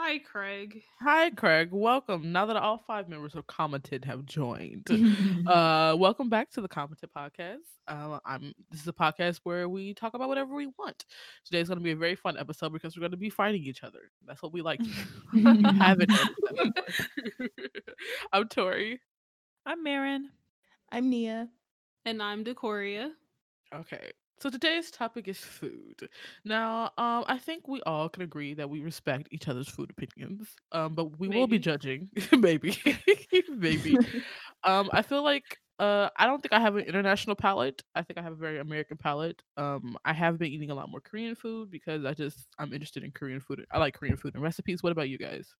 Hi, Craig. Hi, Craig. Welcome. Now that all five members of Commented have joined, uh, welcome back to the Commented podcast. Uh, I'm. This is a podcast where we talk about whatever we want. Today's going to be a very fun episode because we're going to be fighting each other. That's what we like to have it. I'm Tori. I'm Marin. I'm Nia. And I'm Decoria. Okay. So today's topic is food. Now, um, I think we all can agree that we respect each other's food opinions. Um, but we will be judging, maybe, maybe. Um, I feel like uh, I don't think I have an international palate. I think I have a very American palate. Um, I have been eating a lot more Korean food because I just I'm interested in Korean food. I like Korean food and recipes. What about you guys?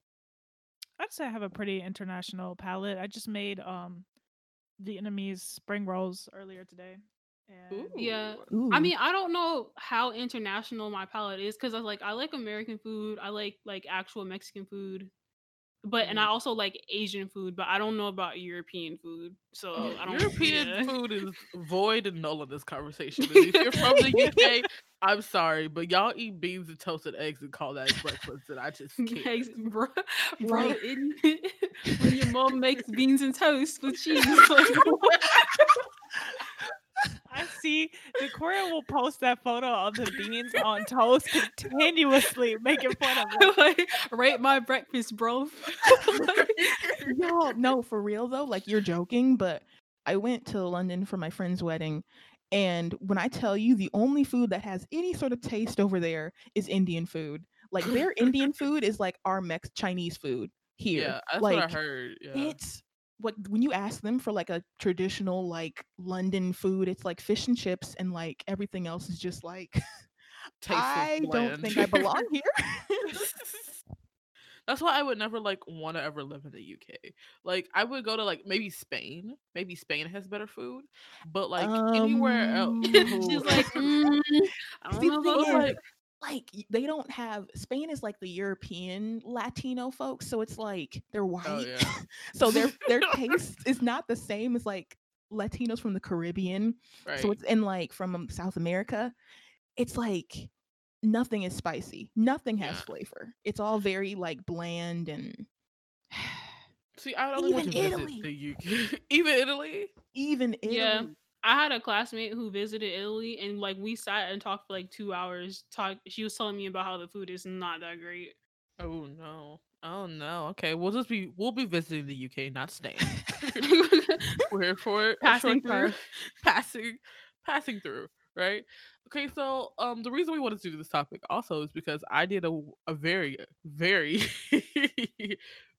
I'd say I have a pretty international palate. I just made um Vietnamese spring rolls earlier today. And Yeah. Ooh. I mean, I don't know how international my palate is because I like I like American food. I like like actual Mexican food, but and I Mm. also like Asian food. But I don't know about European food. So I don't. European yeah. food is void and null in this conversation. If you're from the UK, I'm sorry, but y'all eat beans and toasted eggs and call that breakfast, and I just can't. Eggs, bro, bro, Right. it, when your mom makes beans and toast with cheese, like, I see the Korea will post that photo of the beans on toast continuously, making fun of it. like, rate my breakfast, bro. Y'all, no, for real though, like you're joking, but I went to London for my friend's wedding. And when I tell you the only food that has any sort of taste over there is Indian food. Like their Indian food is like our Mex Chinese food here. Yeah, that's like, what I heard. Yeah. It's what when you ask them for like a traditional like London food, it's like fish and chips and like everything else is just like I don't think I belong here. That's why I would never like want to ever live in the UK. Like I would go to like maybe Spain. Maybe Spain has better food, but like anywhere else. Um, She's like, mm, I don't know the about thing that. is, like they don't have Spain is like the European Latino folks, so it's like they're white. Oh, yeah. so their their taste is not the same as like Latinos from the Caribbean. right. So it's in like from um, South America. It's like nothing is spicy. Nothing has Yeah. flavor. It's all very like bland and See, I don't want to even visit the UK. Even Italy. even Italy. Yeah. I had a classmate who visited Italy, and like we sat and talked for like two hours. Talk. She was telling me about how the food is not that great. Oh no. Oh no. Okay, we'll just be we'll be visiting the UK, not staying. We're here for it. Passing through. passing, passing through. Right. Okay. So, um, the reason we wanted to do this topic also is because I did a a very, very,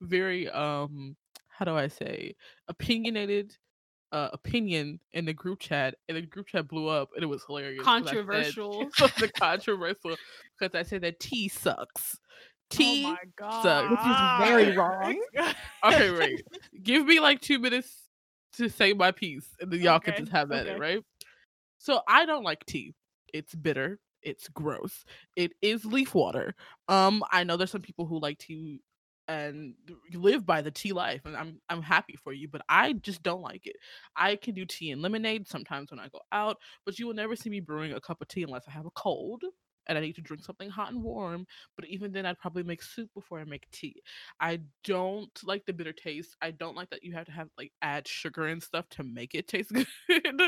very um, how do I say, opinionated. Uh, opinion in the group chat, and the group chat blew up, and it was hilarious. I said- Controversial. the controversial because I said that tea sucks. Tea oh my god. sucks. Which is very wrong. okay, right. Give me like two minutes to say my piece, and then y'all can just have at it, right? So I don't like tea. It's bitter. It's gross. It is leaf water. Um, I know there's some people who like tea and live by the tea life, and I'm I'm happy for you, but I just don't like it. I can do tea and lemonade sometimes when I go out, but you will never see me brewing a cup of tea unless I have a cold and I need to drink something hot and warm. But even then, I'd probably make soup before I make tea. I don't like the bitter taste. I don't like that you have to have like add sugar and stuff to make it taste good,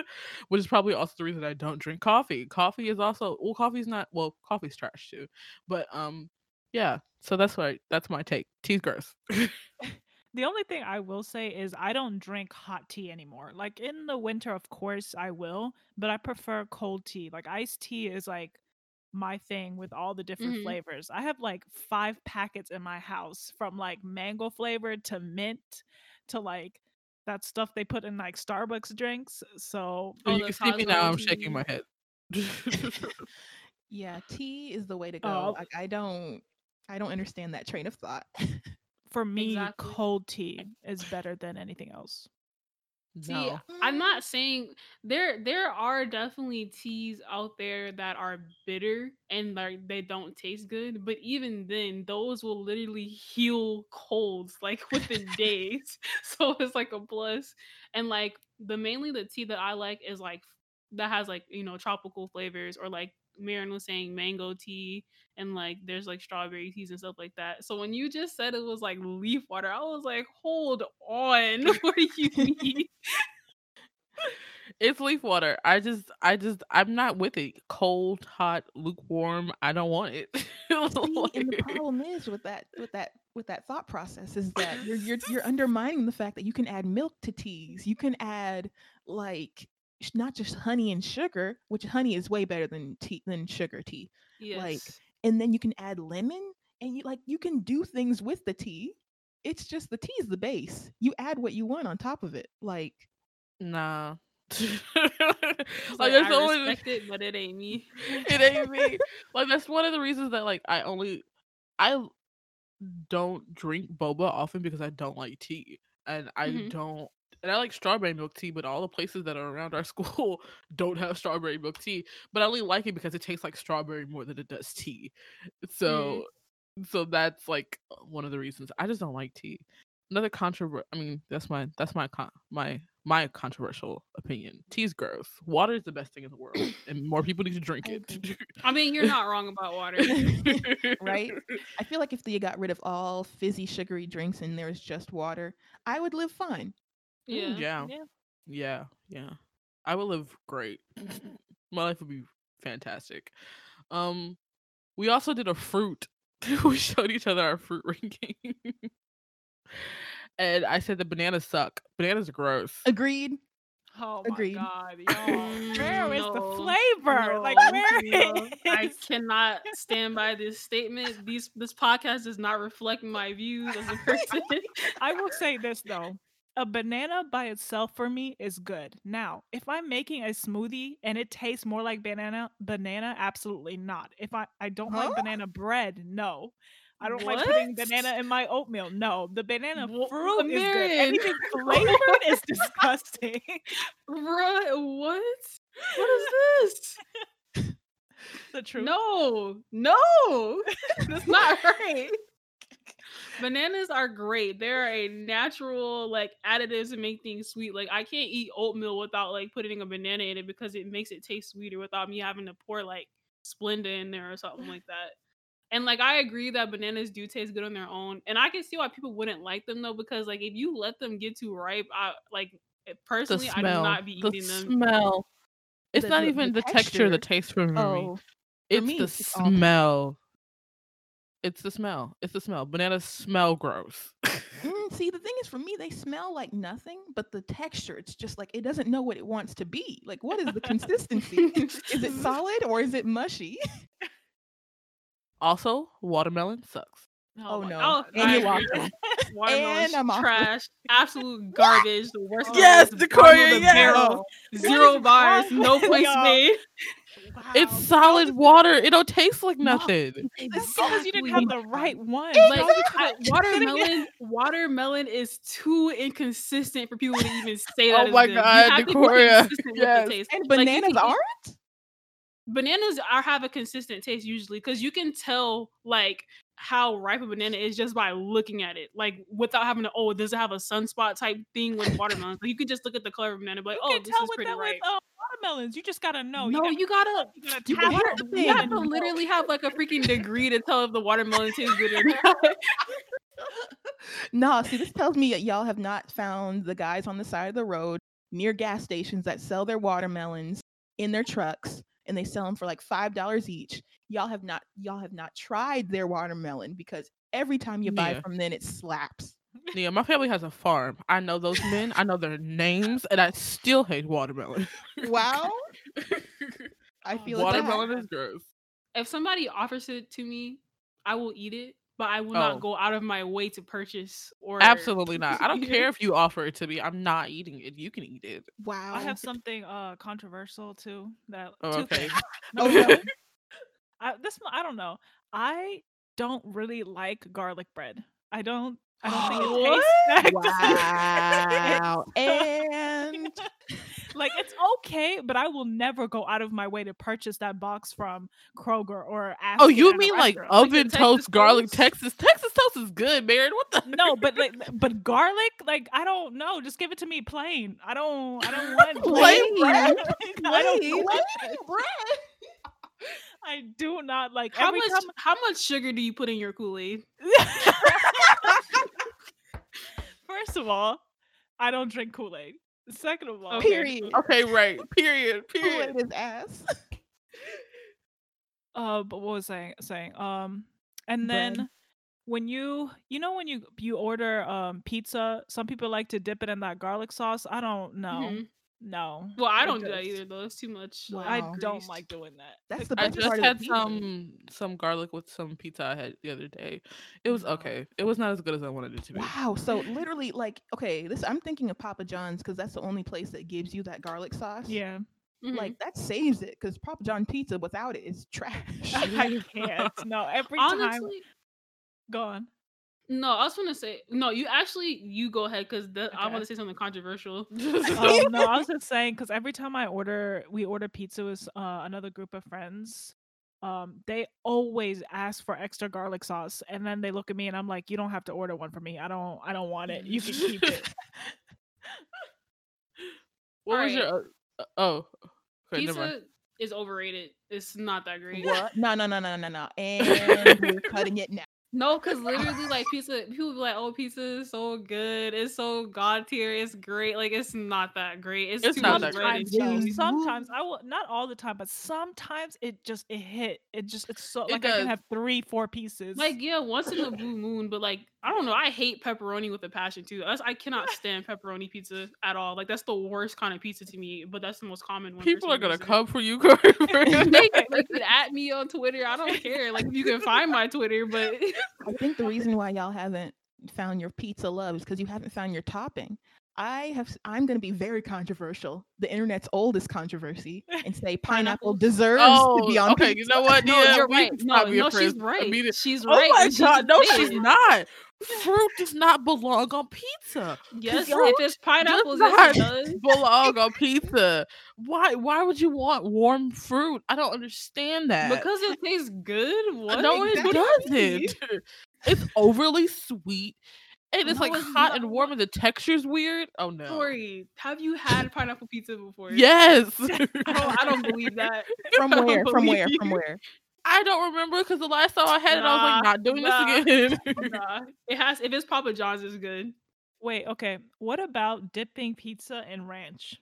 which is probably also the reason I don't drink coffee. Coffee is also well, coffee's not well, coffee's trash too. But um, yeah. So that's why that's my take. Tea's gross. The only thing I will say is I don't drink hot tea anymore. Like in the winter, of course I will, but I prefer cold tea. Like iced tea is like my thing with all the different Mhm. flavors. I have like five packets in my house from like mango flavored to mint to like that stuff they put in like Starbucks drinks. So Oh, you can see me now. I'm Cosmo shaking my head. Yeah, tea is the way to go. Oh. Like I don't I don't understand that train of thought. for me, Exactly. cold tea is better than anything else. See, no. I'm not saying there there are definitely teas out there that are bitter and like they don't taste good, but even then those will literally heal colds like within days. So it's like a plus. And like the mainly the tea that I like is like that has like, you know, tropical flavors or like Marin was saying mango tea and like there's like strawberry teas and stuff like that. So when you just said it was like leaf water, I was like, hold on, what do you mean? It's leaf water. I just, I just, I'm not with it. Cold, hot, lukewarm. I don't want it. See, and the problem is with that with that with that thought process is that you're you're you're undermining the fact that you can add milk to teas. You can add like sh- not just honey and sugar, which honey is way better than tea than sugar tea. Yes. Like, and then you can add lemon and you like you can do things with the tea. It's just the tea is the base. You add what you want on top of it. Like nah. Like like, that's I the only respect it, but it ain't me. it ain't me. Like that's one of the reasons that like I only I don't drink boba often because I don't like tea. And I Mhm. don't and I like strawberry milk tea, but all the places that are around our school don't have strawberry milk tea. But I only like it because it tastes like strawberry more than it does tea. Mm. So so that's like one of the reasons. I just don't like tea. Another controversial I mean, that's my that's my con- my my controversial opinion. Tea's gross. Water is the best thing in the world, and more people need to drink it. I mean, you're not wrong about water. Right? I feel like if they got rid of all fizzy sugary drinks and there was just water, I would live fine. Yeah. Yeah. Yeah. Yeah. Yeah. I would live great. My life would be fantastic. Um we also did a fruit. we showed each other our fruit ranking. and I said the bananas suck. Bananas are gross. Agreed. Oh Agreed. my god, y'all. Where is the No, flavor? like No, where no, I cannot stand by this statement. These this podcast does not reflect my views as a person. I will say this though. A banana by itself for me is good. Now, if I'm making a smoothie and it tastes more like banana, banana, absolutely not. If I, I don't Huh? like banana bread, no. I don't like putting banana in my oatmeal. No, the banana Wha- fruit is good. Anything flavored is disgusting. Right? What? What is this? the truth. No, no, that's not right. Bananas are great. They're a natural like additives to make things sweet. Like I can't eat oatmeal without like putting a banana in it because it makes it taste sweeter without me having to pour like Splenda in there or something like that. And like I agree that bananas do taste good on their own, and I can see why people wouldn't like them though because like if you let them get too ripe, I like eh, personally I do not be the eating them. smell. It's The- not the- even the the, texture, the texture. taste for me. Oh, it's me, the it's the- smell. It's the smell. It's the smell. Bananas smell gross. Mm, see, the thing is, for me, they smell like nothing, but the texture, it's just like it doesn't know what it wants to be. Like, what is the consistency? is it solid or is it mushy? also, watermelon sucks. Oh, my no. God. Oh, And you agree. lost them. Watermelon's And I'm off the- trash, absolute garbage. The worst. Oh, one Yes, Decoria, the yes. barrel, Zero bars, wrong no with place y'all? It's Wow. solid water. It don't taste like No. nothing. That's because you didn't have the right one. Like Y'all just I- couldn't- watermelon, watermelon is too inconsistent for people to even say that. Oh my good. God, have to be Decoria, consistent yes. And Like, bananas can aren't? bananas are have a consistent taste usually because you can tell like how ripe a banana is just by looking at it, like without having to oh does it have a sunspot type thing with watermelons? Like, you can just look at the color of a banana, and be like oh can this tell is pretty ripe. with uh, watermelons. You just gotta know. no, you, you gotta gotta, you gotta you gotta it have and to you have to know. literally have like a freaking degree to tell if the watermelon tastes good or not. No, see, this tells me that y'all have not found the guys on the side of the road near gas stations that sell their watermelons in their trucks and they sell them for like five dollars each. Y'all have not y'all have not tried their watermelon because every time you buy Yeah. from them it slaps. Yeah, my family has a farm. I know those men. I know their names, and I still hate watermelon. Wow. I Oh, feel like watermelon is gross. if somebody offers it to me, I will eat it, but I will Oh. not go out of my way to purchase or Absolutely not. I don't care if you offer it to me. I'm not eating it. You can eat it. Wow. I have something uh controversial too. That Oh, two okay. things. Number really? one, I, this I don't know. I don't really like garlic bread. I don't. I don't think it oh, tastes Wow. and like it's okay, but I will never go out of my way to purchase that box from Kroger or ask. Oh, you mean like restaurant. Like the oven Texas toast garlic toast? Texas? Texas toast is good, Baron. What the? no, but like, but garlic, like I don't know. Just give it to me plain. I don't. I don't want Plain bread. bread? I don't Plain bread. I do not like How much time how much sugar do you put in your Kool-Aid? First of all, I don't drink Kool-Aid. Second of all, Okay. Period. Okay, right. Period. Period. Kool-Aid is ass. uh, but what was I saying? Saying um, and Bread. then when you you know when you you order um pizza, some people like to dip it in that garlic sauce. I don't know. Mhm. No. Well, I don't do that either though. It's too much. Wow. I don't like doing that. That's the I best just part had of the pizza. some some garlic with some pizza I had the other day. It was okay. It was not as good as I wanted it to be. Wow. So literally, like, okay, this I'm thinking of Papa John's because that's the only place that gives you that garlic sauce. Yeah. Mhm. Like that saves it because Papa John pizza without it is trash. I can't. No, every time honestly, gone. No. I was gonna say no. You actually you go ahead because I Okay. want to say something controversial. Oh no, I was just saying because every time I order, we order pizza with uh, another group of friends. Um, they always ask for extra garlic sauce, and then they look at me, and I'm like, "You don't have to order one for me. I don't. I don't want it. You can keep it." what was Alright. your uh, oh okay, never. Pizza is overrated. It's not that great. what? No, no, no, no, no, no. And we're cutting it now. No, because literally, like pizza, people be like, "Oh, pizza is so good. It's so god tier. It's great." Like it's not that great. It's, It's too not that great. Sometimes, sometimes I will not all the time, but sometimes it just it hit. It just it's so It like I can have three, four pieces. Like yeah, once in a blue moon, but like I don't know. I hate pepperoni with a passion too. That's, I cannot stand pepperoni pizza at all. Like that's the worst kind of pizza to me. But that's the most common one. People are gonna reason. come for you, Corey. they, that. they could at me on Twitter. I don't care. Like if you can find my Twitter, but I think the reason why y'all haven't found your pizza love is because you haven't found your topping. I have. I'm going to be very controversial. The internet's oldest controversy, and say pineapple deserves oh, to be oh, on pizza. okay. pizza. You know what? no, yeah, you're right. No, no, she's right. She's Oh right. my she god, no, she's it. not. Fruit does not belong on pizza. Yes, if it's pineapples, it does. belong on pizza. Why? Why would you want warm fruit? I don't understand that. Because it tastes good. What? no, exactly? it doesn't. It's overly sweet, and it's No, like it's hot not. and warm, and the texture's weird. Oh no. Corey, have you had pineapple pizza before? Yes. I don't. I don't believe that. From where? From where? From where? I don't remember because the last time I had it, I was like, Nah, not doing nah. this again. Nah, it has. If it's Papa John's, it's good. Wait, okay. What about dipping pizza in ranch?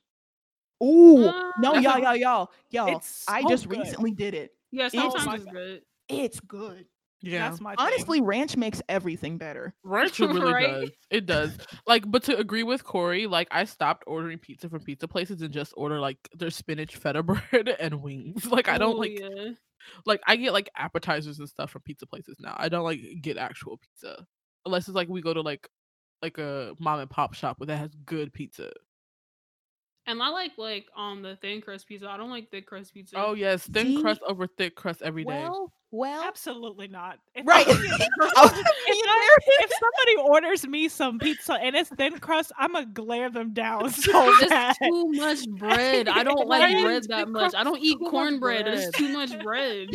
Ooh, Uh, no, y'all, y'all, y'all, y'all. It's I just good. recently did it. Yeah, It's sometimes my it's good. It's good. Yeah. That's my thing. Honestly, ranch makes everything better. Ranch it really Right? does. It does. Like, but to agree with Corey, like I stopped ordering pizza from pizza places and just order like their spinach feta bread and wings. Like I don't Ooh, like Yeah. like I get like appetizers and stuff from pizza places now. I don't like get actual pizza unless it's like we go to like like a mom and pop shop where that has good pizza. And I like like um the thin crust pizza. I don't like thick crust pizza. Oh yes, thin See? crust over thick crust every day. Well, well, Absolutely not. If right. I- I if, I- if somebody orders me some pizza and it's thin crust, I'm gonna glare them down so bad. It's too much bread. I don't like Right? bread that much. I don't eat too much cornbread. It's too much bread.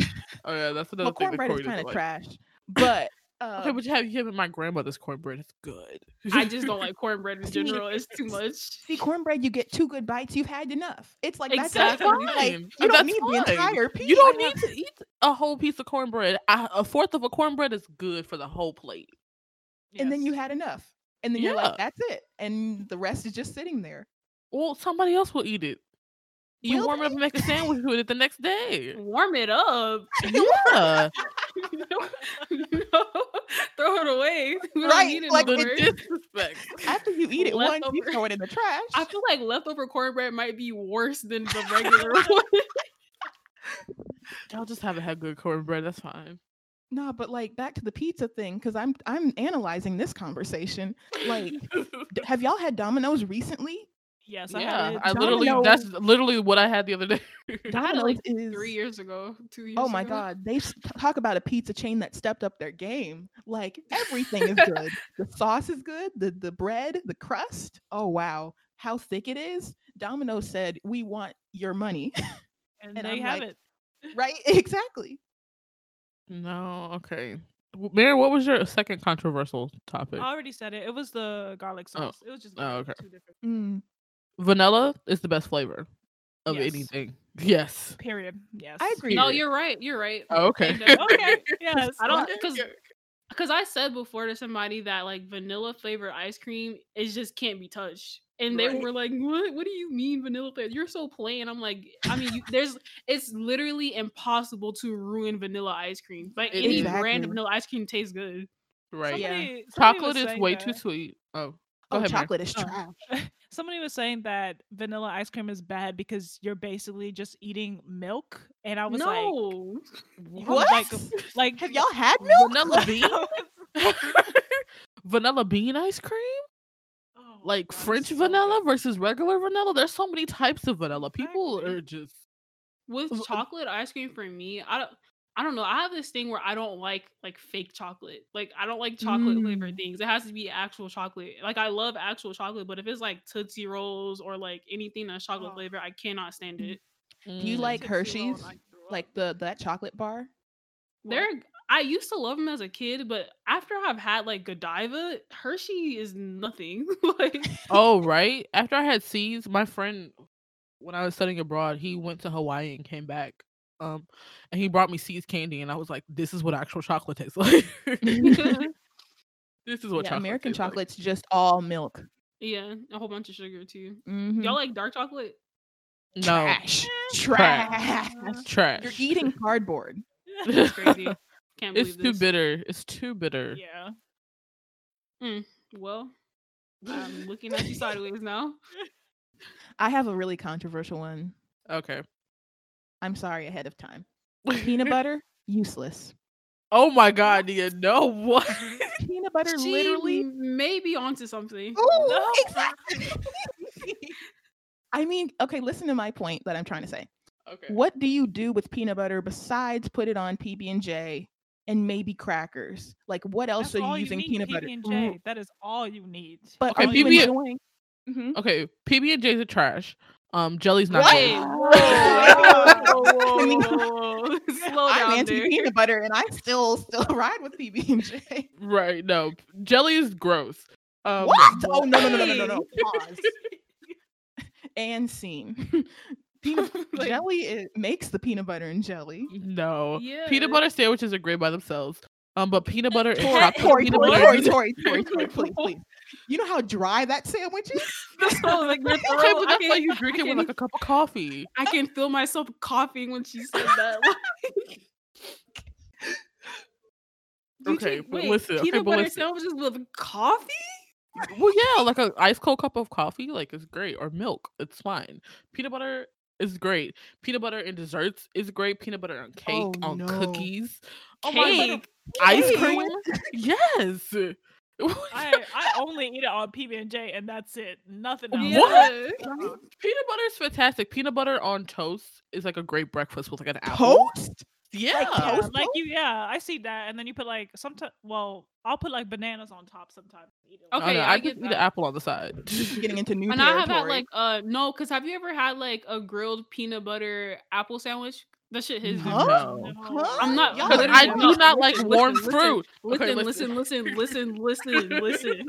Oh yeah, that's another well, thing that cornbread is kind of like. trash, but Okay, but you have you have my grandmother's cornbread. It's good. I just don't like cornbread in general. It's too much. see, cornbread, you get two good bites, you've had enough. It's like that's Exactly. Like, Fine. you don't That's need the entire piece. You don't Like, need to eat a whole piece of cornbread. A, a fourth of a cornbread is good for the whole plate. and then you had enough, and then you're like, that's it, and the rest is just sitting there. Well, somebody else will eat it. You Will warm it up and make a sandwich with it the next day. Warm it up. Yeah, no, throw it away. We don't Right, need it like, no disrespect. After you eat it once, you throw it in the trash. I feel like leftover cornbread might be worse than the regular one. Y'all just haven't had good cornbread. That's fine. No, but like back to the pizza thing, because I'm I'm analyzing this conversation. Like, have y'all had Domino's recently? Yes, I yeah, had it. I literally that's literally what I had the other day. I Domino's like is three years ago, two years. Oh my ago. god, they talk about a pizza chain that stepped up their game. Like everything is good. the sauce is good, the the bread, the crust. Oh wow, how thick it is. Domino's said, "We want your money." and, and they I'm have like, it. right? Exactly. no, okay. W- Mary, what was your second controversial topic? I already said it. It was the garlic Oh. sauce. It was just Oh, okay. two different. Mm. Vanilla is the best flavor. of Yes. anything. Yes. Period. Yes. I agree. No, you're right. You're right. Oh, okay. And, uh, Okay. Yes. I don't because because I said before to somebody that like vanilla flavored ice cream is just can't be touched. And they Right. were like, "What? What do you mean vanilla flavor? You're so plain." I'm like, I mean, you, there's it's literally impossible to ruin vanilla ice cream. Like It any is. brand of vanilla ice cream tastes good. Right. Yeah. Somebody- somebody Chocolate is way that- too sweet. Oh. Go Oh, ahead, Mary. chocolate is Oh. trash. Somebody was saying that vanilla ice cream is bad because you're basically just eating milk, and I was like, no, What? Like, like Have y'all had milk? Vanilla bean? vanilla bean ice cream? Oh, Like God, French so vanilla good. versus regular vanilla? There's so many types of vanilla. People are just with chocolate ice cream for me, I don't. I don't know. I have this thing where I don't like like fake chocolate. Like I don't like chocolate flavored Mm. things. It has to be actual chocolate. Like I love actual chocolate, but if it's like Tootsie Rolls or like anything that's chocolate Oh. flavor, I cannot stand Mm. it. Do you Mm. like Tootsie Hershey's? I threw up. Like the that chocolate bar? They're I used to love them as a kid, but after I've had like Godiva, Hershey is nothing. like Oh, right. After I had See's, my friend, when I was studying abroad, he went to Hawaii and came back. Um, and he brought me See's candy, and I was like, "This is what actual chocolate tastes like. this is what yeah, chocolate American tastes like." chocolate's just all milk. yeah, a whole bunch of sugar too. Mhm. Y'all like dark chocolate? No, Trash. Trash. Trash. trash. You're eating cardboard. That's crazy. Can't believe it's too this. bitter. It's too bitter. yeah. Well, I'm looking at you sideways now. I have a really controversial one. Okay. I'm sorry ahead of time. Peanut butter, useless. oh my god, Nia, no what? Peanut butter She literally may be onto something. Ooh, No. exactly. I mean, okay, listen to my point that I'm trying to say. okay. What do you do with peanut butter besides put it on PB and J and maybe crackers? Like, what else That's are you using need, peanut butter? PB&J. That is all you need. But Okay, are you PB enjoying? Mhm. Okay, PB and J's are trash. Um, jelly's not. What? good. Hey, Wow. whoa, whoa, whoa, I mean- whoa, whoa, whoa. Slow I'm anti peanut butter, and I still still ride with PB and J. Right? No, jelly is gross. Um, What? Oh no no no no no no no! Pause. and scene. Peanut Like- jelly it makes the peanut butter and jelly. No. Yeah. Peanut butter sandwiches are great by themselves. Um, but peanut butter and Tori, chocolate Tori, peanut Tori, butter. Tori, Tori, Tori, Tori, please, please. You know how dry that sandwich is? This was like your Okay, but that's why you drink it with like a cup of coffee. I can feel myself coughing when she said that. Okay, take- but wait, listen, okay, peanut but butter listen. sandwiches with coffee? Well, yeah, like a ice cold cup of coffee, like it's great, or milk, it's fine. Peanut butter is great. Peanut butter in desserts is great. Peanut butter on cake, Oh, on no. cookies, Oh my Cake. Ice cream. Yes. I, I only eat it on PB and J, and that's it. Nothing else. What? Yeah. Peanut butter is fantastic. Peanut butter on toast is like a great breakfast with like an apple. Toast? Yeah. Yeah, toast like you, yeah, I see that, and then you put like sometimes. Well, I'll put like bananas on top sometimes. and eat it like Oh, Okay, no, I I, get just eat an apple on the side. Getting into new And I have had like uh no, because have you ever had like a grilled peanut butter apple sandwich? That shit hits Huh? No. Huh? I'm not Y'all Because are I do no, not like listen, warm listen, fruit. Listen, Okay, listen, listen, listen, listen, listen.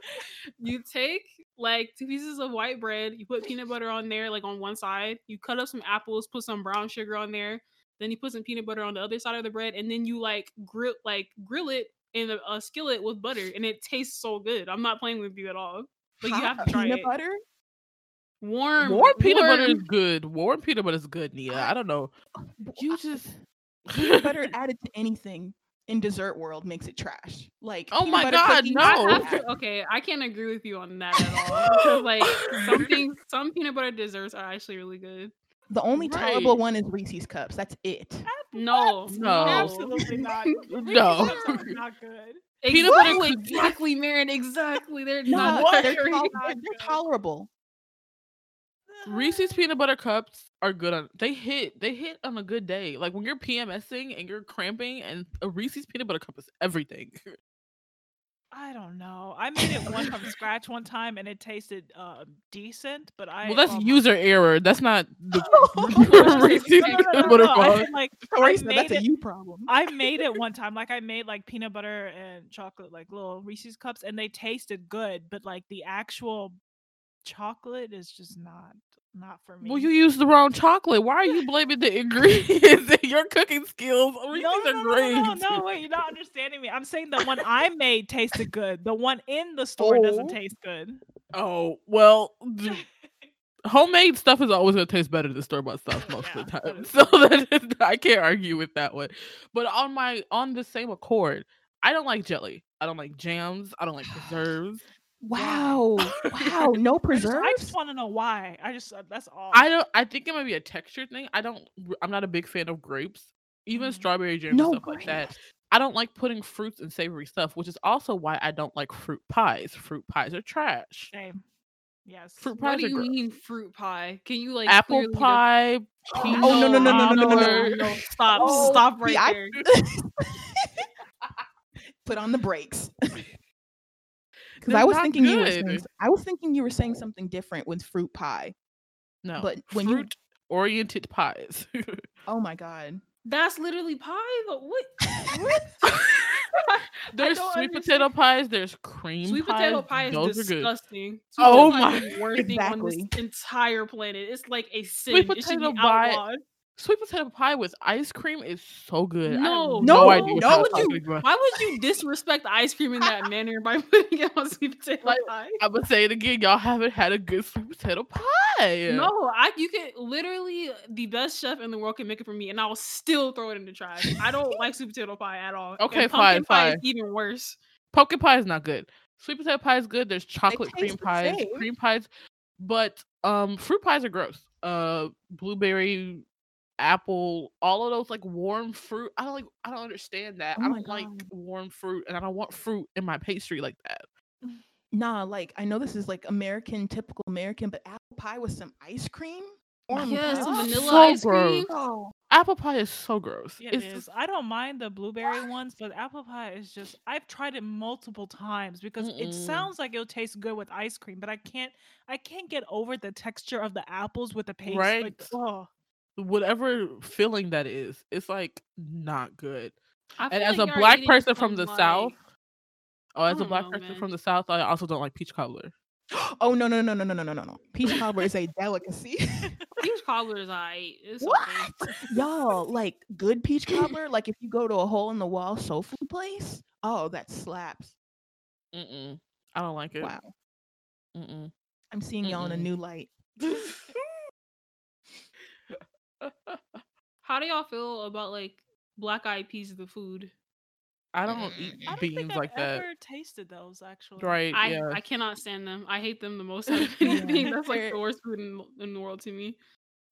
you take like two pieces of white bread, you put peanut butter on there, like on one side. You cut up some apples, put some brown sugar on there. Then you put some peanut butter on the other side of the bread, and then you like grill, like grill it in a, a skillet with butter, and it tastes so good. I'm not playing with you at all. But you have to try peanut it. butter. Warm, Warm peanut butter is good. Warm peanut butter is good, Nia. I don't know. You just Peanut butter added to anything in dessert world makes it trash. Like Oh my God, no. I have trash. to- okay, I can't agree with you on that at all. Like some things, some peanut butter desserts are actually really good. The only tolerable one is Reese's cups. That's it. No, No. Absolutely not. No. Reese's Cups are not good. Peanut butter Exactly, cookies- exactly, Marin. Exactly. They're No, not. what? they're, very- tol- not they're tolerable. Reese's peanut butter cups are good on they hit they hit on a good day. Like when you're PMSing and you're cramping and a Reese's peanut butter cup is everything. I don't know. I made it one from scratch one time, and it tasted uh, decent. But I well that's oh my- user error. That's not the Reese's No, no, no, peanut butter no, I fault. mean, like Tori I said that's a it- you problem. I made it one time. Like I made like peanut butter and chocolate, like little Reese's cups, and they tasted good. But like the actual chocolate is just not not for me. Well, you used the wrong chocolate. Why are you blaming the ingredients in your cooking skills? no, no, are no, no, no, wait, you're not understanding me. I'm saying the one I made tasted good. The one in the store doesn't Oh. taste good. Oh well, homemade stuff is always gonna taste better than store bought stuff most of the time. So that is, I can't argue with that one. But on my on the same accord, I don't like jelly. I don't like jams. I don't like preserves. Wow. Wow. No preserves. I just want to know why. I just uh, that's all. I don't. I think it might be a texture thing. I don't. r- I'm not a big fan of grapes, even Mhm. strawberry jam no and stuff like that. I don't like putting fruits and savory stuff, which is also why I don't like fruit pies. Fruit pies are trash. Same. Yes. Fruit What do you gross. mean fruit pie? Can you like Apple pie, Oh, peach no, no, no, no, no, no, no, no, no, Stop! Oh, stop see, right I- there. Put on the brakes. Because I was not thinking you were saying, good. s- I was thinking you were saying something different with fruit pie. No, But when you- fruit oriented pies. Oh my god. That's literally pie. But what? What? there's don't sweet potato pies. There's cream Sweet pies. potato pie is Those are good. disgusting. Oh potato pie is my- the worst thing on this Exactly. entire planet. It's like a sin. Sweet it should potato pie- outlawed. Sweet potato pie with ice cream is so good. I No, no, no, no, would you- Why would you disrespect ice cream in that manner by putting it on sweet potato Like, pie? I'm gonna say it again. Y'all haven't had a good sweet potato pie. No, I you can literally the best chef in the world can make it for me, and I'll still throw it in the trash. I don't like sweet potato pie at all. Okay, fine, pumpkin pie is fine. even worse. pumpkin pie is not good. Sweet potato pie is good. There's chocolate cream pies, cream pies, but um, fruit pies are gross. Uh, blueberry, apple, all of those like warm fruit. I don't like. I don't understand that. Oh I don't like warm fruit, and I don't want fruit in my pastry like that. Nah, like I know this is like American, typical American, but apple pie with some ice cream. Oh or on Yes, some vanilla So ice gross. cream. Oh, Apple pie is so gross. Yeah, it it's is. just- I don't mind the blueberry ones, but apple pie is just. I've tried it multiple times because it Mm-mm. sounds like it'll taste good with ice cream, but I can't. I can't get over the texture of the apples with the paste. Like, Right. oh, whatever feeling that is, it's like not good. And as like a black person from the south, oh, as a black know, person man. from the south, I also don't like peach cobbler. oh no no no no no no no no! Peach cobbler is a delicacy. peach cobbler is alright. What? okay. Y'all like good peach cobbler? Like if you go to a hole in the wall soul food place? Oh, that slaps. Mm-mm. I don't like it. Wow. Mm-mm. I'm seeing y'all in a new light. How do y'all feel about like black eyed peas, the food? I don't eat I don't beans think I've like that. ever tasted those actually. Right? I, yeah. I cannot stand them. I hate them the most out of Yeah. anything. That's like the worst food in, in the world to me.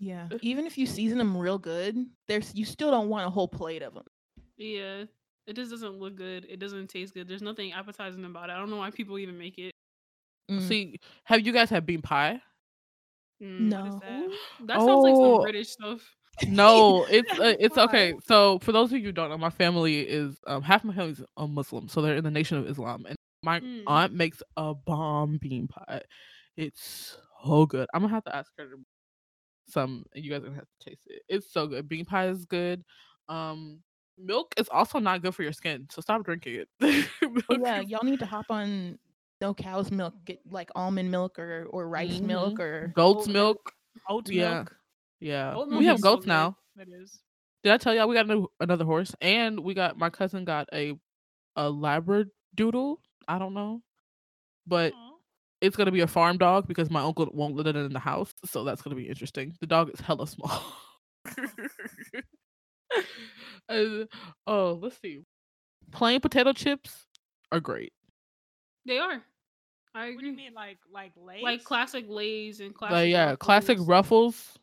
Yeah. Even if you season them real good, there's you still don't want a whole plate of them. Yeah. It just doesn't look good. It doesn't taste good. There's nothing appetizing about it. I don't know why people even make it. Mm. See, have you guys had bean pie? Mm, What is No. that? That sounds like some Oh. British stuff. No, it's uh, it's okay. So for those of you who don't know, my family is um, half my family is a Muslim, so they're in the Nation of Islam, and my Mm. aunt makes a bomb bean pie. It's so good. I'm gonna have to ask her to some. You guys are gonna have to taste it. It's so good. Bean pie is good. Um, milk is also not good for your skin, so stop drinking it. Yeah, y'all need to hop on no cow's milk, get like almond milk or or rice milk Mhm. or goat's Oat milk. Oat Yeah. milk. Yeah, Oat we have is goats now. It is. Did I tell y'all we got a new, another horse? And we got my cousin got a a labradoodle. I don't know, but Aw. it's gonna be a farm dog because my uncle won't let it in the house. So that's gonna be interesting. The dog is hella small. Uh, oh, let's see. Plain potato chips are great. They are. I What do you mean, like like Lay's? Like classic Lay's and classic. Like yeah, classic Ruffles.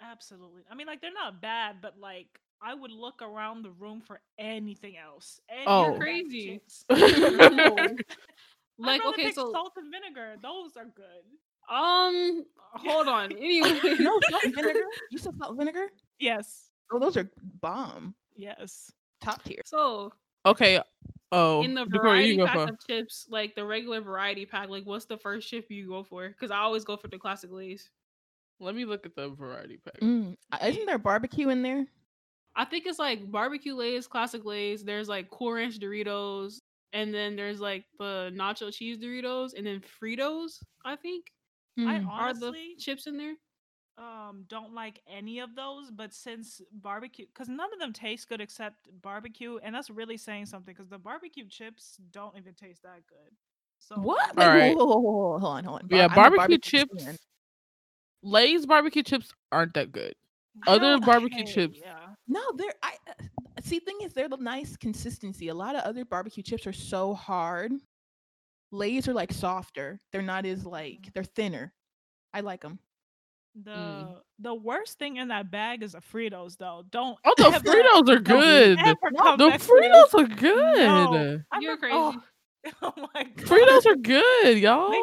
Ruffles. Absolutely. I mean, like they're not bad, but like I would look around the room for anything else. Any Oh. Crazy. chips. No. I'd Like okay, pick so salt and vinegar. Those are good. um, hold on. Anyway, no salt and vinegar. You said salt and vinegar? Yes. Oh, those are bomb, Yes. top tier. so Okay. Oh, in the before variety you go pack for of chips, like the regular variety pack, like what's the first chip you go for? Because I always go for the classic Lay's. Let me look at the variety pack. Mm. Isn't there barbecue in there? I think it's like barbecue Lay's, classic Lay's. There's like Cool Ranch Doritos, and then there's like the nacho cheese Doritos, and then Fritos. I think I Mm. are the chips in there. um don't like any of those, but since barbecue, because none of them taste good except barbecue, and that's really saying something because the barbecue chips don't even taste that good. So What? Wait, All right. whoa, whoa, whoa, whoa, hold on, hold on. Yeah, Bar- I'm a barbecue fan. Chips. Lay's barbecue chips aren't that good. I Other barbecue okay, chips- Yeah. No, they're I uh, see. Thing is, they're the nice consistency. A lot of other barbecue chips are so hard. Lay's are like softer. They're not as like they're thinner. I like them. The the worst thing in that bag is the Fritos though. Don't Oh, the ever- Fritos are good. ever No, come The back. Fritos are good. No. You're remember- crazy. Oh, oh my god. Fritos are good, y'all. They-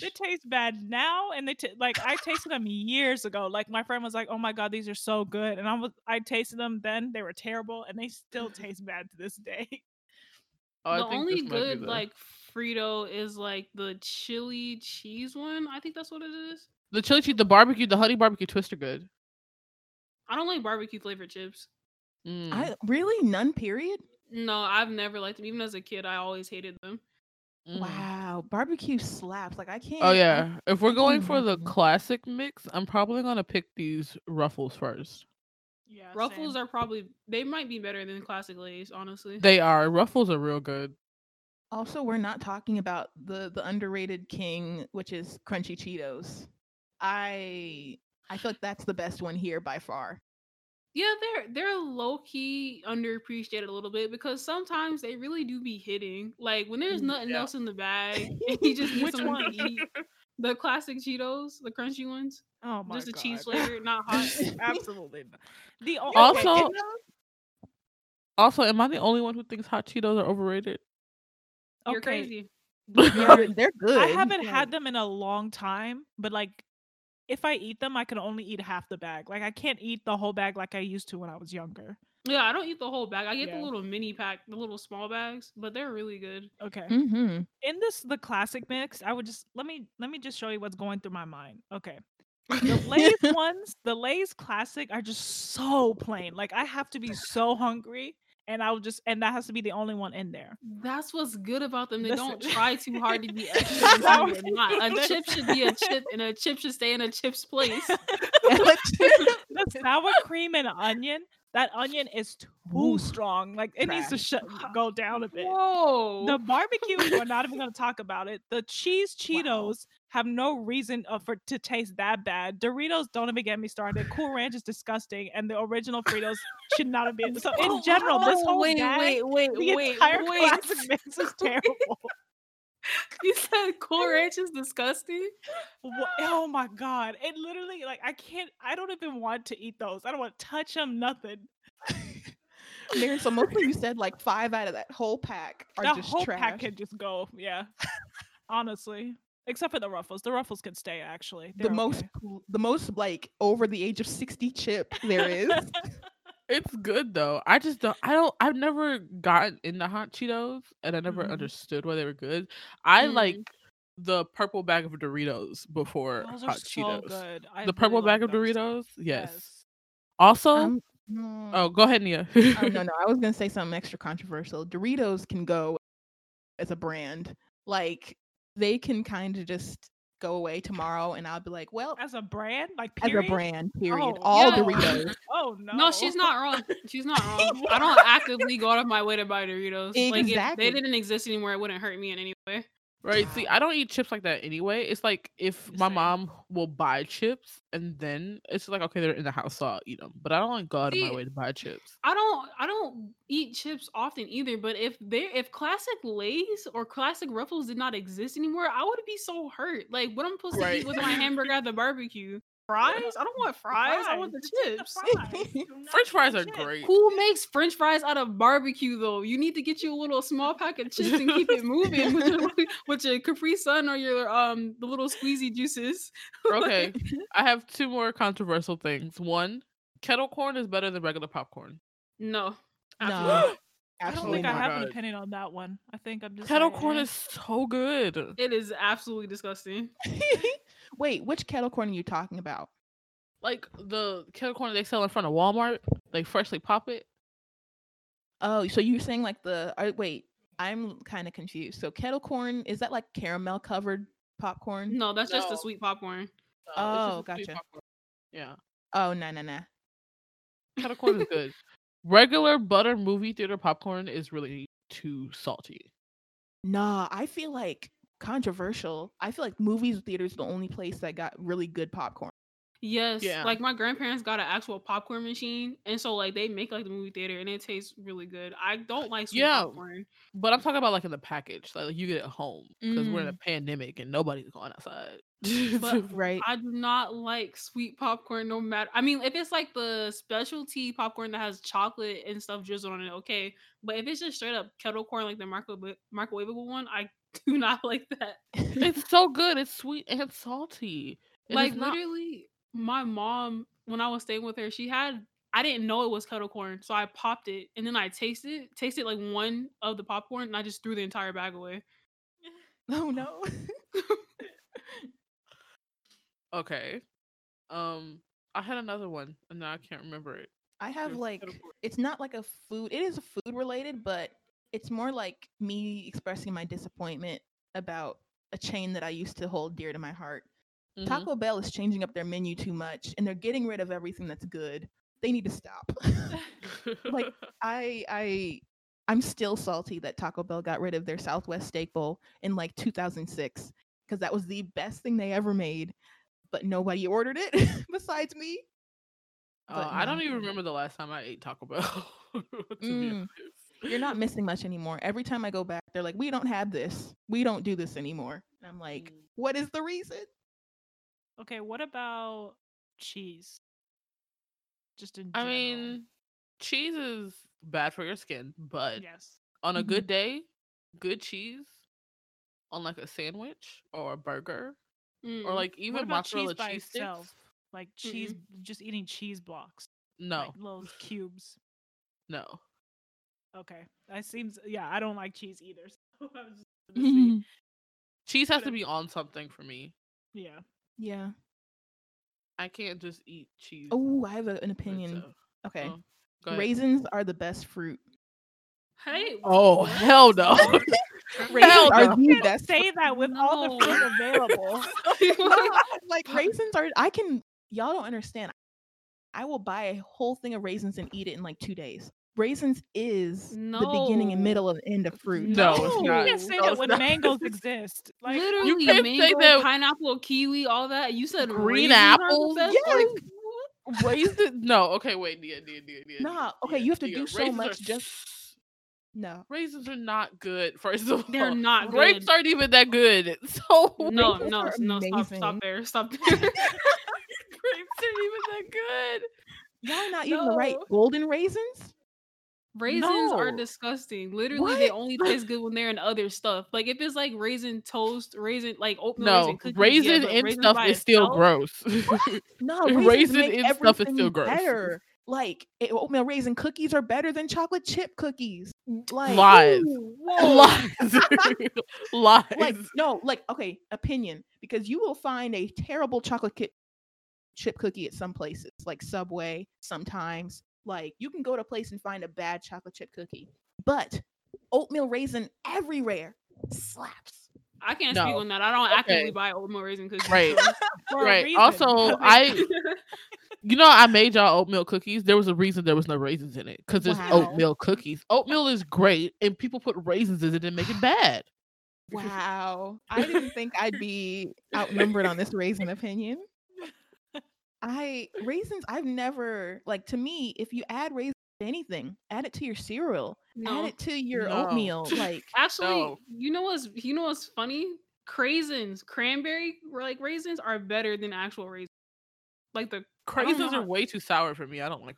They taste bad now, and they t- like I tasted them years ago. Like my friend was like, "Oh my god, these are so good," and I was I tasted them then. They were terrible, and they still taste bad to this day. Oh, the only this might be good the- like Frito is like the chili cheese one. I think that's what it is. the chili cheese, the barbecue, the honey barbecue twist are good. I don't like barbecue flavored chips. Mm. I really none. Period. No, I've never liked them. Even as a kid, I always hated them. Mm. Wow, barbecue slaps. Like I can't. Oh yeah. If we're going for the classic mix, I'm probably gonna pick these ruffles first. Yeah, Ruffles are probably they might be better than classic Lay's, honestly. They are ruffles are real good. Also, we're not talking about the the underrated king, which is crunchy Cheetos. I I feel like that's the best one here by far. Yeah, they're they're low key underappreciated a little bit because sometimes they really do be hitting. Like when there's Mm, nothing yeah. else in the bag and you just need Which something one? to eat. The classic Cheetos, the crunchy ones, Oh my just the god. cheese flavor, not hot. Absolutely not. The o- Also- okay, Also, am I the only one who thinks hot Cheetos are overrated? You're okay, crazy. They're, they're good. I haven't but- had them in a long time, but like if I eat them, I can only eat half the bag. Like I can't eat the whole bag like I used to when I was younger. Yeah, I don't eat the whole bag. I get Yeah. the little mini pack, the little small bags, but they're really good. Okay. Mhm. In this the classic mix, I would just let me let me just show you what's going through my mind. Okay. The Lay's ones, the Lay's classic are just so plain. Like I have to be so hungry and I'll just and that has to be the only one in there. That's what's good about them. They don't try too hard to be extra. and That when they're not. A chip should be a chip, and a chip should stay in a chip's place. the sour cream and onion, that onion is too Ooh, strong. Like it needs to shut go down a bit. Whoa! The barbecue, we're not even going to talk about it. The cheese Cheetos have no reason uh, for to taste that bad. Doritos don't even get me started. Cool Ranch is disgusting, and the original Fritos should not have been. So in general, this Oh, whole wait, bag, wait, wait, the wait, entire wait. classic mix is terrible. You said Cool Ranch is disgusting. Oh my god! It literally like I can't. I don't even want to eat those. I don't want to touch them. Nothing. Mary, so mostly you said like five out of that whole pack are The just whole trash. pack can just go. Yeah, honestly, except for the ruffles. The ruffles can stay. Actually, the They're most okay. pl- the most like over the age of 60 chip there is. It's good though. I just don't. I don't. I've never gotten into hot Cheetos, and I never Mhm. understood why they were good. I Mm. like the purple bag of Doritos before Those are hot so Cheetos. good. I the really purple bag of. Doritos. Yes. Yes. Also, Um, oh, go ahead, Nia. oh, no, no, I was gonna say something extra controversial. Doritos can go as a brand. Like they can kind of just go away tomorrow, and I'll be like, well, As a brand, like as a brand, period. Oh, All yeah. Doritos. Oh no. No, she's not wrong. She's not wrong. I don't actively go out of my way to buy Doritos. Like if Exactly. they didn't exist anymore, it wouldn't hurt me in any way. Right. See, I don't eat chips like that anyway. It's like if my mom will buy chips and then it's like okay, they're in the house, so I'll eat them. But I don't like go out of my way to buy chips. I don't I don't eat chips often either, but if they if classic Lay's or classic Ruffles did not exist anymore, I would be so hurt. Like what I'm supposed to Right. eat with my hamburger at the barbecue? Fries? I don't want fries. I want the Fries. It's chips. fries. French fries are chips. great. Who makes French fries out of barbecue though? You need to get you a little small pack of chips and keep it moving with your, with your Capri Sun or your um the little squeezy juices. Okay. I have two more controversial things. One, kettle corn is better than regular popcorn. No. No. absolutely I don't Absolutely think I my have an opinion on that one. I think I'm just Kettle like, corn is so good. It is absolutely disgusting. Wait, which kettle corn are you talking about? Like the kettle corn they sell in front of Walmart, they freshly pop it. Oh, so you're saying like the uh, wait? I'm kind of confused. So kettle corn is that like caramel covered popcorn? No, that's just the sweet popcorn. Uh, Oh, just a sweet gotcha. popcorn. Yeah, Oh no no no. kettle corn is good. Regular butter movie theater popcorn is really too salty. Nah, I feel like controversial. I feel like movies theaters the only place that got really good popcorn. Yes, Yeah. like my grandparents got an actual popcorn machine, and so like they make like the movie theater, and it tastes really good. I don't like sweet Yeah. popcorn. But I'm talking about like in the package, like you get it at home because we're in a Mm. pandemic and nobody's going outside. But Right. I do not like sweet popcorn, no matter. I mean, if it's like the specialty popcorn that has chocolate and stuff drizzled on it, okay. But if it's just straight up kettle corn, like the microwave microwavable one, I do not like that. it's so good. It's sweet and salty. It like not- literally my mom when i was staying with her she had i didn't know it was kettle corn so i popped it and then i tasted tasted like one of the popcorn and i just threw the entire bag away oh no. okay. Um, I had another one and now I can't remember it. I have There's like it's not like a food. It is food related, but it's more like me expressing my disappointment about a chain that I used to hold dear to my heart. Mhm. Taco Bell is changing up their menu too much, and they're getting rid of everything that's good. They need to stop. like I I I'm still salty that Taco Bell got rid of their Southwest steak bowl in like 2006 because that was the best thing they ever made, but nobody ordered it besides me. Uh, but I don't even remember the last time I ate Taco Bell. Mm. Honest. You're not missing much anymore. Every time I go back, they're like, "We don't have this. We don't do this anymore." And I'm like, Mm. "What is the reason?" Okay, what about cheese? Just in I general. mean, cheese is bad for your skin, but yes. on a Mhm. good day, good cheese on like a sandwich or a burger or Mm. like even mozzarella cheese by cheese itself? sticks. Like cheese, just eating cheese blocks, No, like little cubes. no. Okay, that seems. Yeah, I don't like cheese either. So I was just Cheese has to be on something for me. yeah. yeah. I can't just eat cheese. Oh, I have a- an opinion. itself. Okay, Oh, raisins are the best fruit. hey Oh what? hell no! Raisins Hell are no. the Can't best. say that with all the fruit available. Like raisins are. I can. Y'all don't understand. I will buy a whole thing of raisins and eat it in like two days. Raisins is the beginning and middle and end of fruit. No, it's you not. can't say No, that when not. mangoes exist. Like oh, Literally, can't say mango, that- pineapple, kiwi, all that. You said Green raisins apples? best? Yes. Like, what? Raisins? No. Okay, wait, Nia, Nia, Nia, Nia. Nah, okay, Nia, you have to Nia. do so Raisins much are just- No. Raisins are not good. First of all, They're not Grapes good. aren't even that good. So No, no, no, stop, amazing. stop there, stop there. grapes aren't even that good. Y'all are not eating the right golden raisins? Raisins are disgusting. Literally, they only taste good when they're in other stuff. Like if it's like raisin toast, raisin like oatmeal No, raisin cookies. raisin yeah, and raisins stuff by is still itself? gross. No, Raisin raisins make stuff is still gross. better. Like eh, oatmeal raisin cookies are better than chocolate chip cookies. Like Lies. Ooh. Lies. Lies. like no, like okay, opinion because you will find a terrible chocolate chip cookie at some places, like Subway. Sometimes, like you can go to a place and find a bad chocolate chip cookie, but oatmeal raisin everywhere slaps. I can't speak on that. I don't Okay. actively buy oatmeal raisin cookies. Right. for right. reason, Also, I you know I made y'all oatmeal cookies. There was a reason there was no raisins in it because it's Wow. oatmeal cookies. Oatmeal is great, and people put raisins in it and make it bad. Wow, I didn't think I'd be outnumbered on this raisin opinion. I raisins, I've never like to me. If you add raisins to anything, add it to your cereal, no. add it to your No. oatmeal. Like Actually, No. you know what's you know what's funny? Craisins, cranberry like raisins are better than actual raisins. Like the I don't Raisins are way too sour for me. I don't like.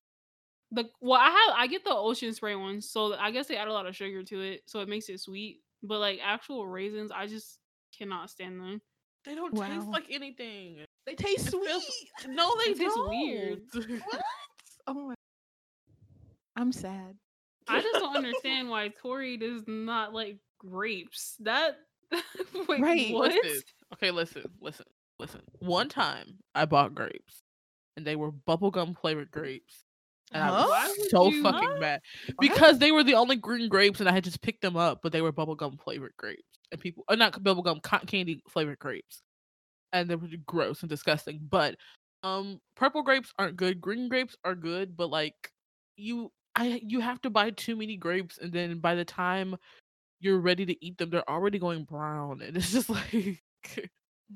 the well, I have I get the ocean spray ones, so I guess they add a lot of sugar to it, so it makes it sweet. But like actual raisins, I just cannot stand them. They don't taste like anything. They taste It sweet. feels- No, they It weird. What? Oh my! I'm sad. I just don't understand why Tori does not like grapes. That wait, Right, what? Listen, okay, listen, listen, listen. One time I bought grapes, and they were bubblegum flavored grapes. And I Huh? Why was so you- fucking mad because they were the only green grapes, and I had just picked them up, but they were bubblegum flavored grapes, and people, uh, not bubblegum cotton candy flavored grapes, and they were gross and disgusting. But Um, purple grapes aren't good. Green grapes are good, but like you, I you have to buy too many grapes, and then by the time you're ready to eat them, they're already going brown, and it's just like.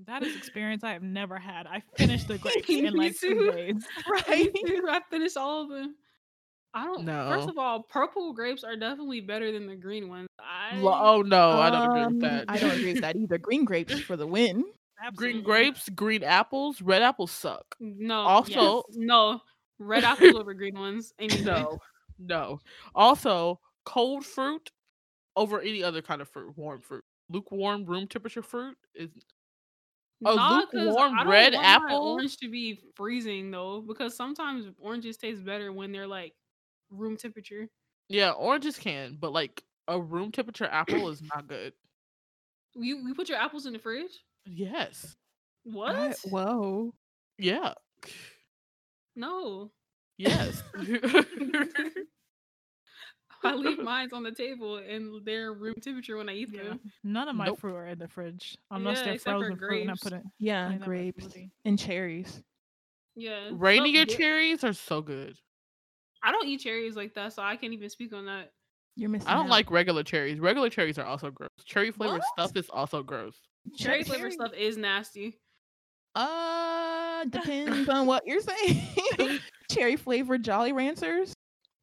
That is experience I have never had. I finished the grapes in like two days. Right? I finished all of them. I don't. First of all, purple grapes are definitely better than the green ones. I oh no, I don't agree with Um, that. I don't agree with that either. Green grapes for the win. Absolutely. Green grapes, green apples, red apples suck. no. Also- yes, no red apples over green ones. Any day. No, no. Also, cold fruit over any other kind of fruit, warm fruit. Lukewarm room temperature fruit is A Nah, lukewarm red apple? orange to be freezing though, because sometimes oranges taste better when they're like room temperature. yeah, oranges can, but like a room temperature apple is not good. You you put your apples in the fridge? Yes. What? I- whoa. Yeah. no. Yes. I leave mine on the table and they're room temperature when I eat Yeah. them. None of my Nope. fruit are in the fridge unless Yeah, they're except for frozen fruit and I grapes. put it. Yeah, I grapes and cherries. Yeah. so Rainier good- cherries are so good. I don't eat cherries like that, so I can't even speak on that. You're missing. I don't out. like regular cherries. Regular cherries are also gross. Cherry flavored What? stuff is also gross. Cherry flavored stuff is nasty. Uh, depends on what you're saying. Cherry flavored Jolly Ranchers.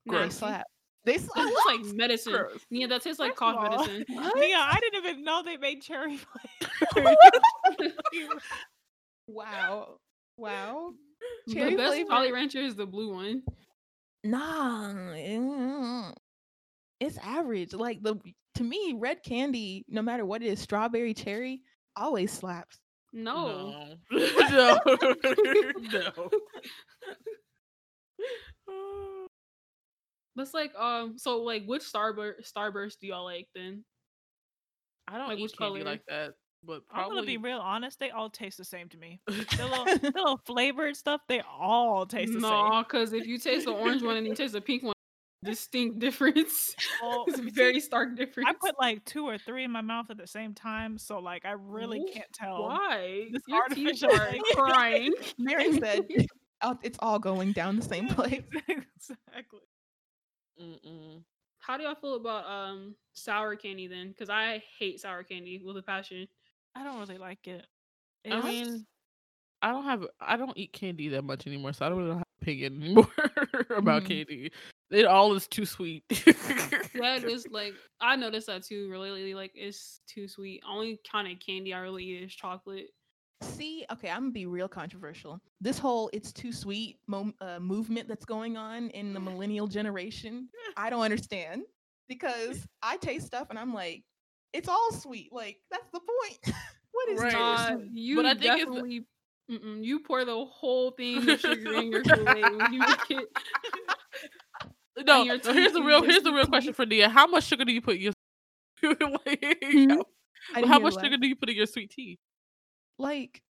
They Gross. Nasty. slap. They That slap. tastes like medicine. Gross. Yeah, that tastes like First cough of all, medicine. Yeah, I didn't even know they made cherry flavored. Wow. Wow. the best flavor. Jolly Rancher is the blue one. Nah. It's average. Like the to me, red candy, no matter what it is, strawberry, cherry, always slaps. No. No. no. no. That's like um so like which starburst starburst do y'all like then? I don't Like, eat which candy color? like that, but I'm gonna be real honest. They all taste the same to me. The little, the little flavored stuff, they all taste the same. No, because if you taste the orange one and you taste the pink one, distinct difference. Well, it's a very stark difference. I put like two or three in my mouth at the same time, so like I really Wh- can't tell. Why? this Your teeth artificial are crying. Mary said "Oh, it's all going down the same place. exactly. Mm-mm. How do y'all feel about um sour candy then? Because I hate sour candy with a passion. I don't really like it. I It's- mean, I don't have I don't eat candy that much anymore, so I don't really have an opinion anymore about Mhm. candy. It all is too sweet. that is like I noticed that too. Really, like it's too sweet. Only kind of candy I really eat is chocolate. See, okay, I'm gonna be real controversial. This whole "it's too sweet" mo- uh, movement that's going on in the millennial generation, I don't understand because I taste stuff and I'm like, it's all sweet. Like that's the point. what is Right. too Nah, sweet? you I think it's the- definitely. Mm-mm, you pour the whole thing of sugar in your Kool-Aid when you get no, your no, here's the real here's the real question for Nia. How much sugar do you put in your like, Hmm? how, how much sugar do you put in your sweet tea? Like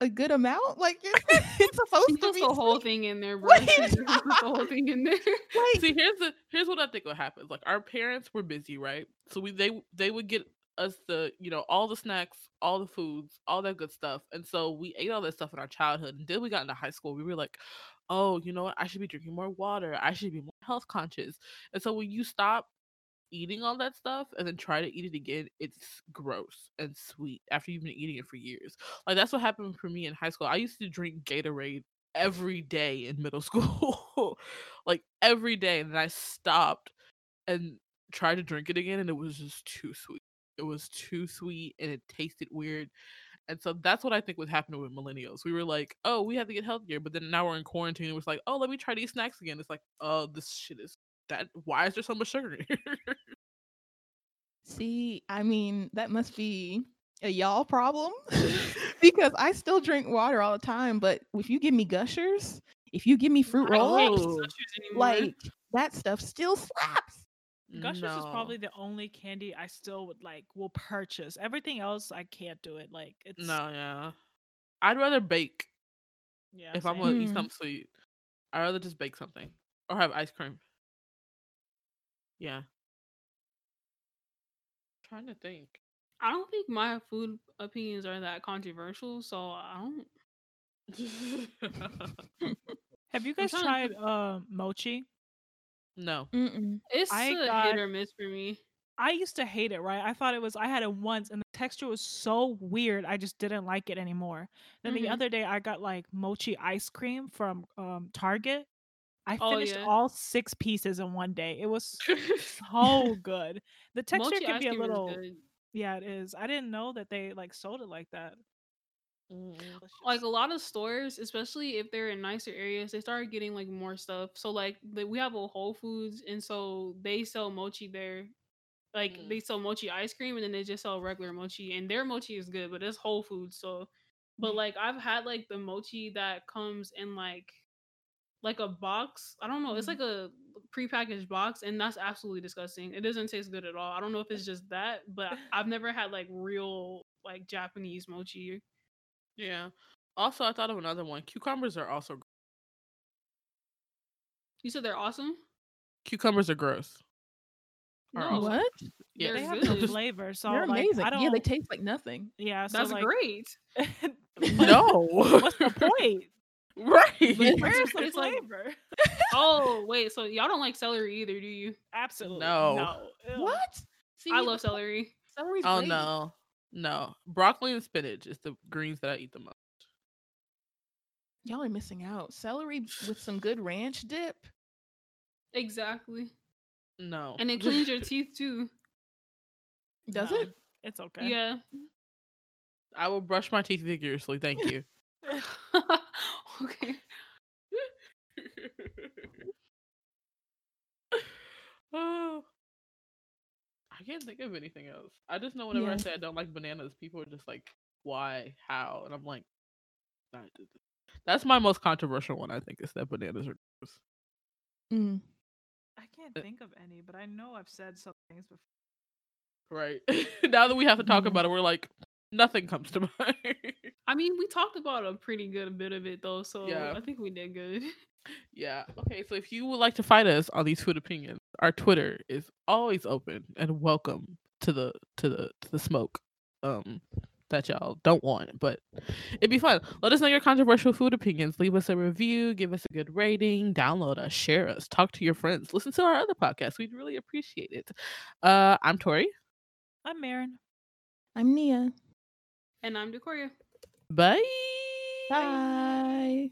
a good amount? Like it's, it's supposed She to be the whole thing in there, bro. What She is just puts the whole thing in there. Like See, here's the here's what I think what happens. Like our parents were busy, right? So we they they would get us the you know all the snacks, all the foods, all that good stuff, and so we ate all that stuff in our childhood. And then we got into high school, we were like, oh, you know what? I should be drinking more water. I should be more health conscious. And so when you stop eating all that stuff and then try to eat it again, it's gross and sweet after you've been eating it for years. Like that's what happened for me in high school. I used to drink Gatorade every day in middle school. like every day. And then I stopped and tried to drink it again and it was just too sweet. It was too sweet and it tasted weird. And so that's what I think was happening with millennials. We were like, oh, we have to get healthier, but then now we're in quarantine. It was like, oh, let me try these snacks again. It's like, oh, this shit is that. Why is there so much sugar in here? See, I mean, that must be a y'all problem because I still drink water all the time. But if you give me gushers, if you give me fruit roll ups, like that stuff still slaps. Gushers is probably the only candy I still would like will purchase. Everything else I can't do it. Like it's no, yeah. I'd rather bake yeah. if I'm same. gonna eat Mm. something sweet. I'd rather just bake something or have ice cream. Yeah. trying to think. I don't think my food opinions are that controversial, so I don't. Have you guys trying to tried uh, mochi? No. Mm-mm. It's I a got- hit or miss for me. I used to hate it, right? I thought it was I had it once and the texture was so weird. I just didn't like it anymore. Then the Mhm. other day I got like mochi ice cream from um Target. I Oh, finished yeah. all six pieces in one day. It was so good. The texture Mochi can be a little. Yeah, it is. I didn't know that they like sold it like that. Mm. like a lot of stores, especially if they're in nicer areas, they started getting like more stuff. So like the, we have a Whole Foods, and so they sell mochi there. Like Mm. they sell mochi ice cream, and then they just sell regular mochi, and their mochi is good, but it's Whole Foods. So, but like I've had like the mochi that comes in like like a box. I don't know. It's Mhm. like a prepackaged box, and that's absolutely disgusting. It doesn't taste good at all. I don't know if it's just that, but I've never had like real like Japanese mochi. Yeah. Also, I thought of another one. Cucumbers are also gr- You said they're awesome. cucumbers are gross. Are No, also- What? Yeah. They're have good. no flavor, so They're like amazing. I don't Yeah, they taste like nothing. Yeah, so That's like great. no. what's the point? right. But- Where's the It's like- flavor? Oh wait, so y'all don't like celery either, do you? Absolutely No. no. What? See, I love celery. celery's Oh great. no. No. Broccoli and spinach is the greens that I eat the most. Y'all are missing out. Celery with some good ranch dip. Exactly. No. And it cleans your teeth too. Does No, it? It's okay. Yeah. I will brush my teeth vigorously. Thank you. okay. oh. I can't think of anything else. I just know whenever I say I don't like bananas, people are just like, why? How? And I'm like, "I did this." that's my most controversial one, I think, is that bananas are gross. Mm. I can't Uh, think of any, but I know I've said some things before. Right. now that we have to talk Mhm. about it, we're like, nothing comes to mind. I mean, we talked about a pretty good bit of it though, so Yeah. I think we did good. Yeah. Okay. So if you would like to fight us on these food opinions, our Twitter is always open and welcome to the to the to the smoke. Um, that y'all don't want, but it'd be fun. Let us know your controversial food opinions. Leave us a review. Give us a good rating. Download us. Share us. Talk to your friends. Listen to our other podcasts. We'd really appreciate it. Uh, I'm Tori. I'm Marin. I'm Nia. And I'm Decoria. Bye. Bye.